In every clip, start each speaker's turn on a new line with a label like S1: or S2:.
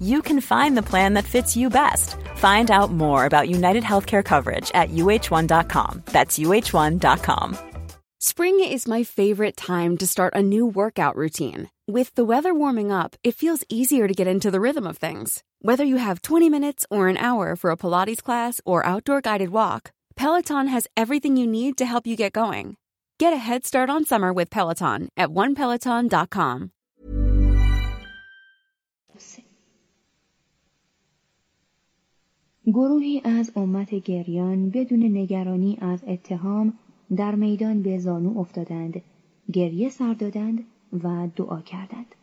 S1: you can find the plan that fits you best. Find out more about United Healthcare coverage at uh1.com. That's uh1.com.
S2: Spring is my favorite time to start a new workout routine. With the weather warming up, it feels easier to get into the rhythm of things. Whether you have 20 minutes or an hour for a Pilates class or outdoor guided walk, Peloton has everything you need to help you get going. Get a head start on summer with Peloton at onepeloton.com.
S3: گروهی از امت گریان بدون نگرانی از اتهام در میدان به زانو افتادند گریه سر دادند و دعا کردند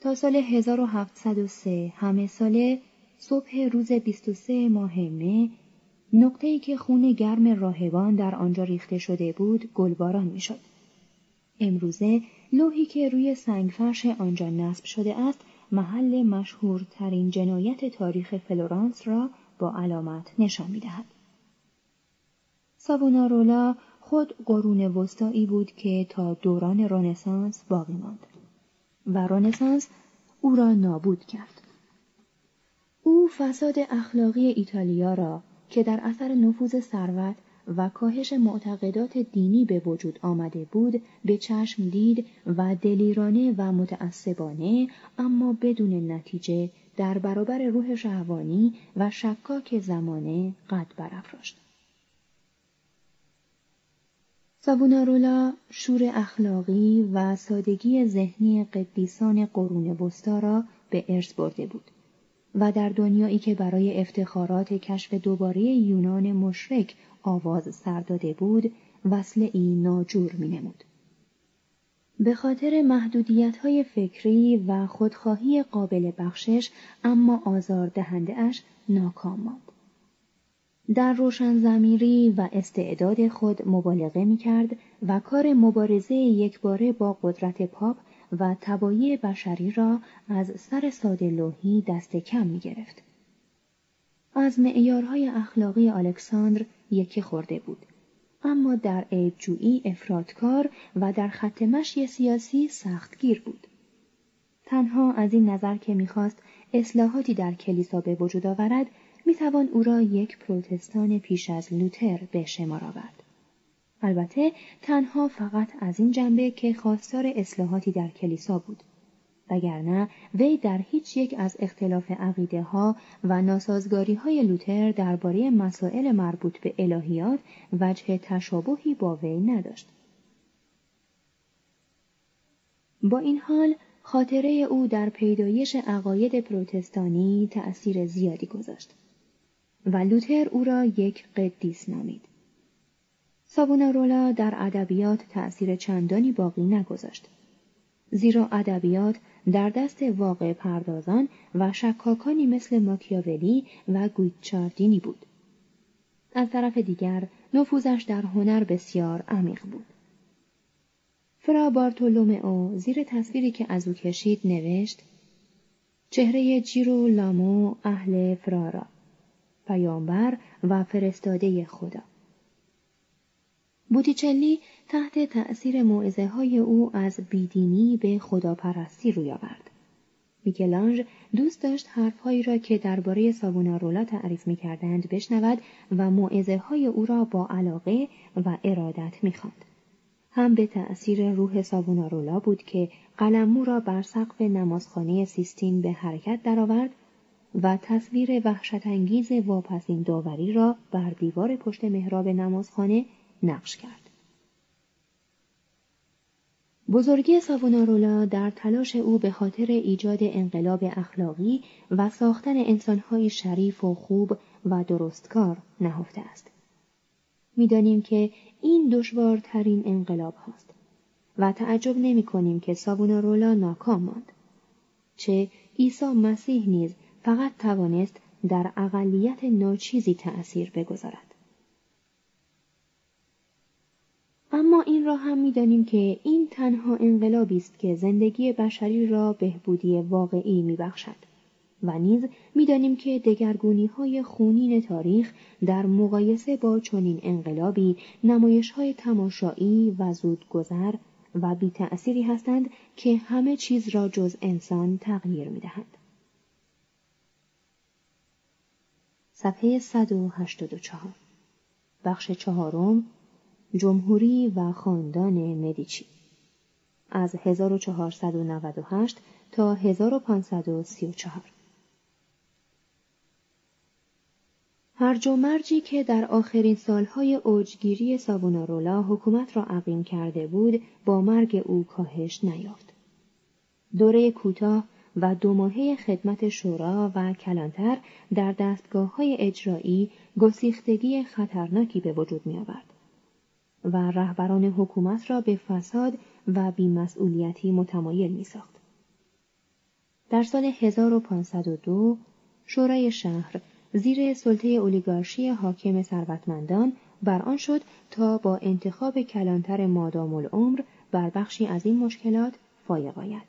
S3: تا سال 1703 همه ساله صبح روز 23 ماه مه نقطه‌ای که خون گرم راهبان در آنجا ریخته شده بود گلباران می‌شد. امروزه لوحی که روی سنگفرش آنجا نصب شده است محل مشهورترین جنایت تاریخ فلورانس را با علامت نشان می‌دهد. ساوونارولا خود قرون وسطایی بود که تا دوران رنسانس باقی ماند و رنسانس او را نابود کرد. او فساد اخلاقی ایتالیا را که در اثر نفوذ ثروت و کاهش معتقدات دینی به وجود آمده بود به چشم دید و دلیرانه و متعصبانه اما بدون نتیجه در برابر روح شهوانی و شکاک زمانه قد برافراشت. سابونارولا شور اخلاقی و سادگی ذهنی قدیسان قرون وسطا را به ارث برده بود و در دنیایی که برای افتخارات کشف دوباره یونان مشرک آواز سر داده بود وصل ای ناجور می نمود. به خاطر محدودیت های فکری و خودخواهی قابل بخشش اما آزار دهنده اش ناکام ماند. در روشن زمیری و استعداد خود مبالغه می کرد و کار مبارزه یکباره با قدرت پاپ و تبایی بشری را از سر ساده لوحی دست کم می گرفت. از معیارهای اخلاقی الکساندر یکی خورده بود. اما در عیبجویی افرادکار و در خط مشی سیاسی سختگیر بود. تنها از این نظر که می‌خواست اصلاحاتی در کلیسا به وجود آورد می‌توان او را یک پروتستان پیش از لوتر به شمار آورد. البته تنها فقط از این جنبه که خواستار اصلاحاتی در کلیسا بود. وگرنه وی در هیچ یک از اختلاف عقیده ها و ناسازگاری های لوتر درباره مسائل مربوط به الهیات وجه تشابهی با وی نداشت. با این حال خاطره او در پیدایش عقاید پروتستانی تأثیر زیادی گذاشت و لوتر او را یک قدیس نامید. سابونارولا در ادبیات تأثیر چندانی باقی نگذاشت. زیرا ادبیات در دست واقع پردازان و شکاکانی مثل ماکیاولی و گویچاردینی بود. از طرف دیگر نفوذش در هنر بسیار عمیق بود. فرا بارتولومئو زیر تصویری که از او کشید نوشت چهره جیرو لامو اهل فرارا پیامبر و فرستاده خدا بوتیچلی تحت تأثیر معزه های او از بیدینی به خداپرستی روی آورد. میکلانج دوست داشت حرفهایی را که درباره سابونارولا تعریف می‌کردند بشنود و معزه های او را با علاقه و ارادت می‌خواند. هم به تأثیر روح سابونارولا بود که قلمو را بر سقف نمازخانه سیستین به حرکت درآورد و تصویر وحشتانگیز واپسین داوری را بر دیوار پشت محراب نمازخانه نقش کرد. بزرگی ساوونارولا در تلاش او به خاطر ایجاد انقلاب اخلاقی و ساختن انسانهای شریف و خوب و درستکار نهفته است. می‌دانیم که این دشوارترین انقلاب هاست و تعجب نمی کنیم که ساوونارولا ناکام ماند. چه عیسی مسیح نیز فقط توانست در اقلیت ناچیزی تأثیر بگذارد. اما این را هم می‌دانیم که این تنها انقلابی است که زندگی بشری را بهبودی واقعی میبخشد و نیز می‌دانیم که دگرگونی های خونین تاریخ در مقایسه با چنین انقلابی نمایش های تماشایی و زودگذر و بی تأثیری هستند که همه چیز را جز انسان تغییر می دهند. صفحه 184 بخش چهارم جمهوری و خاندان مدیچی از 1498 تا 1534 هرج و مرجی که در آخرین سالهای اوجگیری سابونارولا حکومت را عقیم کرده بود با مرگ او کاهش نیافت. دوره کوتاه و دو ماهه خدمت شورا و کلانتر در دستگاه های اجرایی گسیختگی خطرناکی به وجود می آورد. و رهبران حکومت را به فساد و بیمسئولیتی متمایل می ساخت. در سال 1502 شورای شهر زیر سلطه اولیگارشی حاکم ثروتمندان بر آن شد تا با انتخاب کلانتر مادام العمر بر بخشی از این مشکلات فایق آید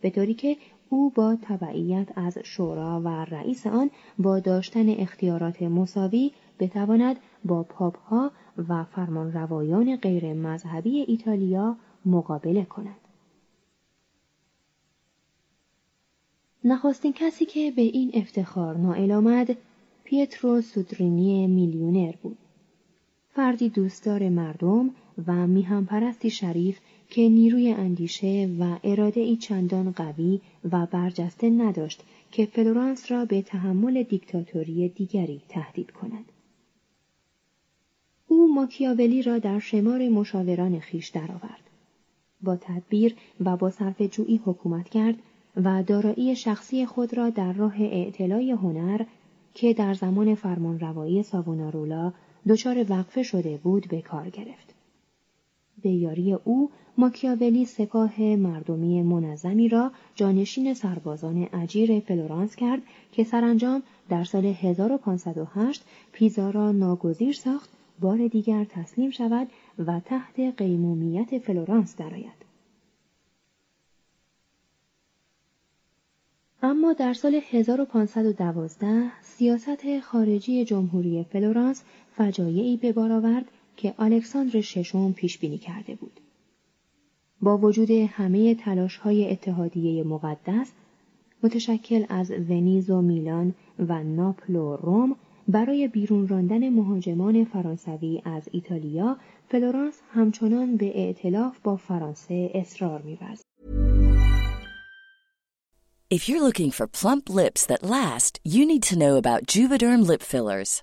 S3: به طوری که او با تبعیت از شورا و رئیس آن با داشتن اختیارات مساوی بتواند با پاپ ها و فرمانروایان غیر مذهبی ایتالیا مقابله کند. نخستین کسی که به این افتخار نائل آمد پیترو سودرینی میلیونر بود. فردی دوستدار مردم و میهنپرستی شریف که نیروی اندیشه و اراده ای چندان قوی و برجسته نداشت که فلورانس را به تحمل دیکتاتوری دیگری تهدید کند. او ماکیاولی را در شمار مشاوران خیش درآورد. با تدبیر و با صرف جویی حکومت کرد و دارایی شخصی خود را در راه اعتلای هنر که در زمان فرمانروایی ساوونارولا دچار وقفه شده بود به کار گرفت. به یاری او ماکیاولی سپاه مردمی منظمی را جانشین سربازان اجیر فلورانس کرد که سرانجام در سال 1508 پیزا را ناگزیر ساخت بار دیگر تسلیم شود و تحت قیمومیت فلورانس درآید. اما در سال 1512 سیاست خارجی جمهوری فلورانس فجایعی به بار آورد که الکساندر ششم پیش بینی کرده بود. با وجود همه تلاش های اتحادیه مقدس متشکل از ونیز و میلان و ناپل و روم برای بیرون راندن مهاجمان فرانسوی از ایتالیا فلورانس همچنان به ائتلاف با فرانسه اصرار می‌ورزید.
S4: If you're looking for plump lips that last, you need to know about Juvederm lip fillers.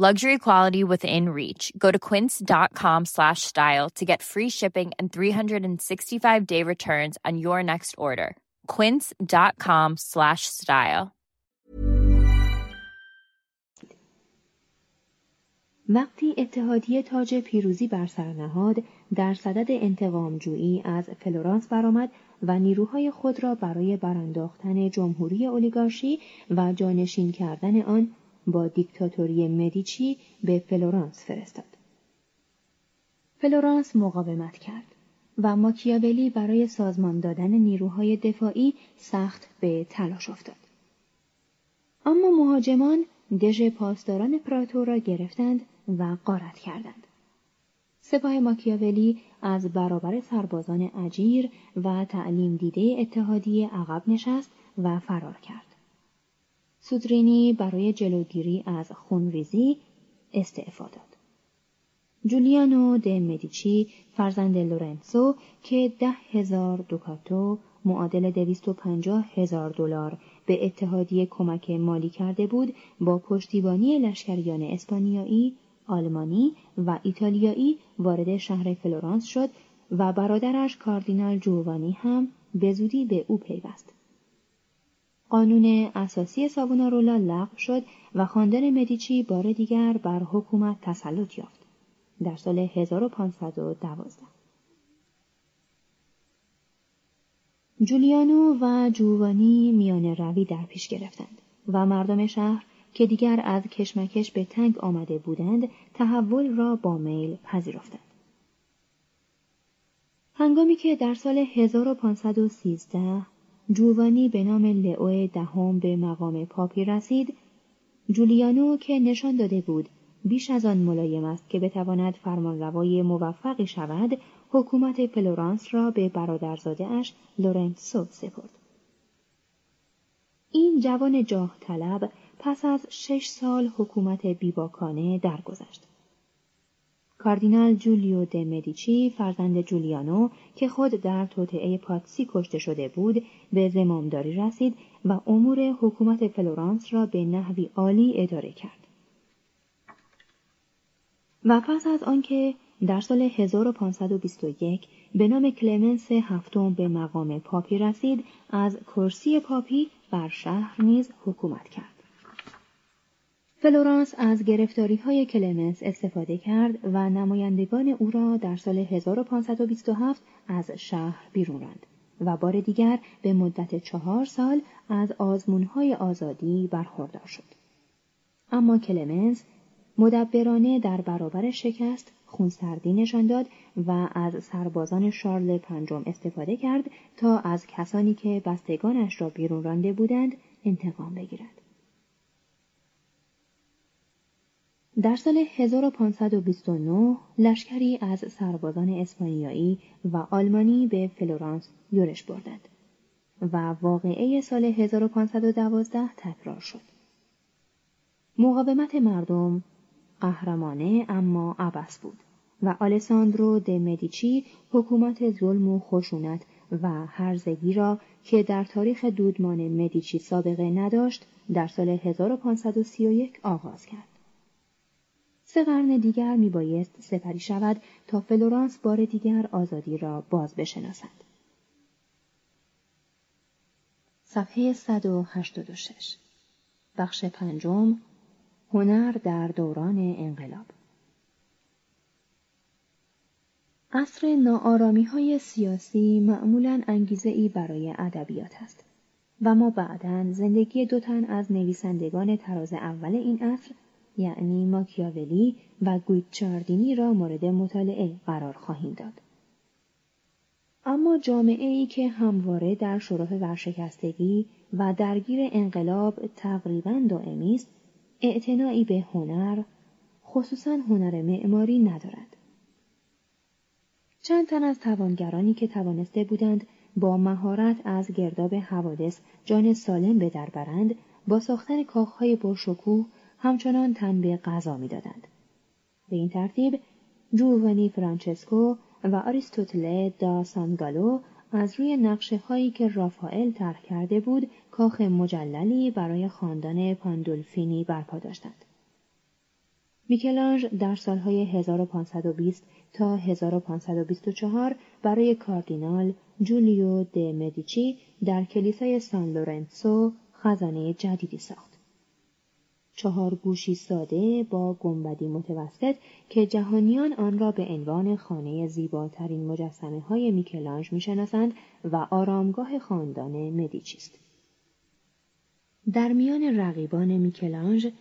S5: Luxury quality within reach. Go to quince.com slash style to get free shipping and 365 day returns on your next order. Quince.com slash style.
S3: وقتی اتحادیه تاج پیروزی بر سر نهاد در صدد انتقام جویی از فلورانس برآمد و نیروهای خود را برای برانداختن جمهوری اولیگارشی و جانشین کردن آن با دیکتاتوری مدیچی به فلورانس فرستاد. فلورانس مقاومت کرد و ماکیاولی برای سازمان دادن نیروهای دفاعی سخت به تلاش افتاد. اما مهاجمان دژ پاسداران پراتو را گرفتند و غارت کردند. سپاه ماکیاولی از برابر سربازان اجیر و تعلیم دیده اتحادیه عقب نشست و فرار کرد. سودرینی برای جلوگیری از خونریزی استعفا داد. جولیانو د مدیچی فرزند لورنسو که ده هزار دوکاتو معادل دویست و پنجاه هزار دلار به اتحادیه کمک مالی کرده بود با پشتیبانی لشکریان اسپانیایی آلمانی و ایتالیایی وارد شهر فلورانس شد و برادرش کاردینال جووانی هم به زودی به او پیوست. قانون اساسی سابونارولا لغو شد و خاندان مدیچی بار دیگر بر حکومت تسلط یافت. در سال 1512 جولیانو و جووانی میان روی در پیش گرفتند و مردم شهر که دیگر از کشمکش به تنگ آمده بودند تحول را با میل پذیرفتند. هنگامی که در سال 1513 جووانی به نام لئو دهم به مقام پاپی رسید، جولیانو که نشان داده بود بیش از آن ملایم است که بتواند فرمانروای موفقی شود، حکومت فلورانس را به برادرزاده اش لورنسو سپرد. این جوان جاه طلب پس از شش سال حکومت بیباکانه درگذشت. کاردینال جولیو د مدیچی فرزند جولیانو که خود در توطئه پاتسی کشته شده بود به زمامداری رسید و امور حکومت فلورانس را به نحوی عالی اداره کرد. و پس از آنکه در سال 1521 به نام کلمنس هفتم به مقام پاپی رسید از کرسی پاپی بر شهر نیز حکومت کرد. فلورانس از گرفتاری های کلمنس استفاده کرد و نمایندگان او را در سال 1527 از شهر بیرون راند و بار دیگر به مدت چهار سال از های آزادی برخوردار شد. اما کلمنس مدبرانه در برابر شکست خونسردی نشان داد و از سربازان شارل پنجم استفاده کرد تا از کسانی که بستگانش را بیرون رانده بودند انتقام بگیرد. در سال 1529 لشکری از سربازان اسپانیایی و آلمانی به فلورانس یورش بردند و واقعه سال 1512 تکرار شد. مقاومت مردم قهرمانه اما عبس بود و آلساندرو د مدیچی حکومت ظلم و خشونت و هرزگی را که در تاریخ دودمان مدیچی سابقه نداشت در سال 1531 آغاز کرد. سه قرن دیگر میبایست سپری شود تا فلورانس بار دیگر آزادی را باز بشناسد. صفحه 186 بخش پنجم. هنر در دوران انقلاب. عصر ناآرامی های سیاسی معمولا انگیزه ای برای ادبیات است و ما بعدا زندگی دو تن از نویسندگان تراز اول این عصر یعنی ماکیاولی و گویچاردینی را مورد مطالعه قرار خواهیم داد. اما جامعه ای که همواره در شرف ورشکستگی و درگیر انقلاب تقریبا دائمی است اعتنایی به هنر خصوصا هنر معماری ندارد چند تن از توانگرانی که توانسته بودند با مهارت از گرداب حوادث جان سالم به در برند با ساختن کاخهای شکوه همچنان تن به غذا می‌دادند به این ترتیب جوونی فرانچسکو و آریستوتله دا سانگالو از روی نقشه هایی که رافائل طرح کرده بود کاخ مجللی برای خاندان پاندولفینی برپا داشتند. میکلانج در سالهای 1520 تا 1524 برای کاردینال جولیو د مدیچی در کلیسای سان لورنسو خزانه جدیدی ساخت. چهار گوشی ساده با گنبدی متوسط که جهانیان آن را به عنوان خانه زیباترین مجسمه های میکلانج می‌شناسند و آرامگاه خاندان مدیچی است. در میان رقیبان میکلانژ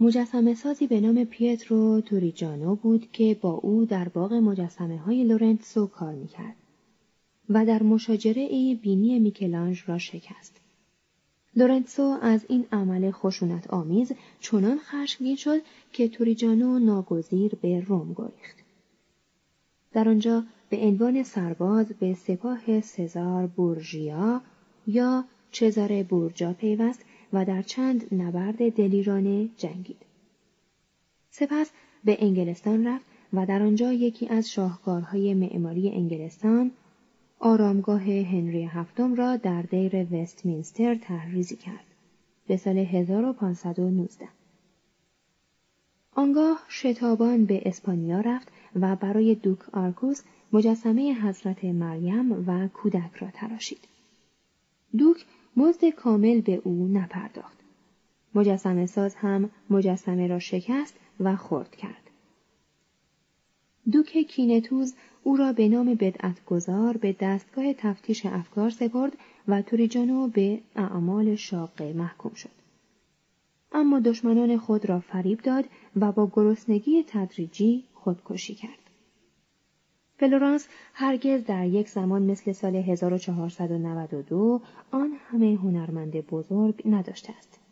S3: مجسمه سازی به نام پیترو توریجانو بود که با او در باغ مجسمه های لورنسو کار می‌کرد و در مشاجره ای بینی میکلانژ را شکست. لورنسو از این عمل خشونت آمیز چنان خشمگین شد که توریجانو ناگزیر به روم گریخت. در آنجا به عنوان سرباز به سپاه سزار بورژیا یا چزار بورجا پیوست و در چند نبرد دلیرانه جنگید. سپس به انگلستان رفت و در آنجا یکی از شاهکارهای معماری انگلستان آرامگاه هنری هفتم را در دیر وستمینستر تحریزی کرد به سال 1519. آنگاه شتابان به اسپانیا رفت و برای دوک آرکوس مجسمه حضرت مریم و کودک را تراشید. دوک مزد کامل به او نپرداخت. مجسمه ساز هم مجسمه را شکست و خرد کرد. دوک کینه‌توز او را به نام بدعتگذار به دستگاه تفتیش افکار سپرد و توریجانو به اعمال شاقه محکوم شد. اما دشمنان خود را فریب داد و با گرسنگی تدریجی خودکشی کرد. فلورانس هرگز در یک زمان مثل سال 1492 آن همه هنرمند بزرگ نداشته است.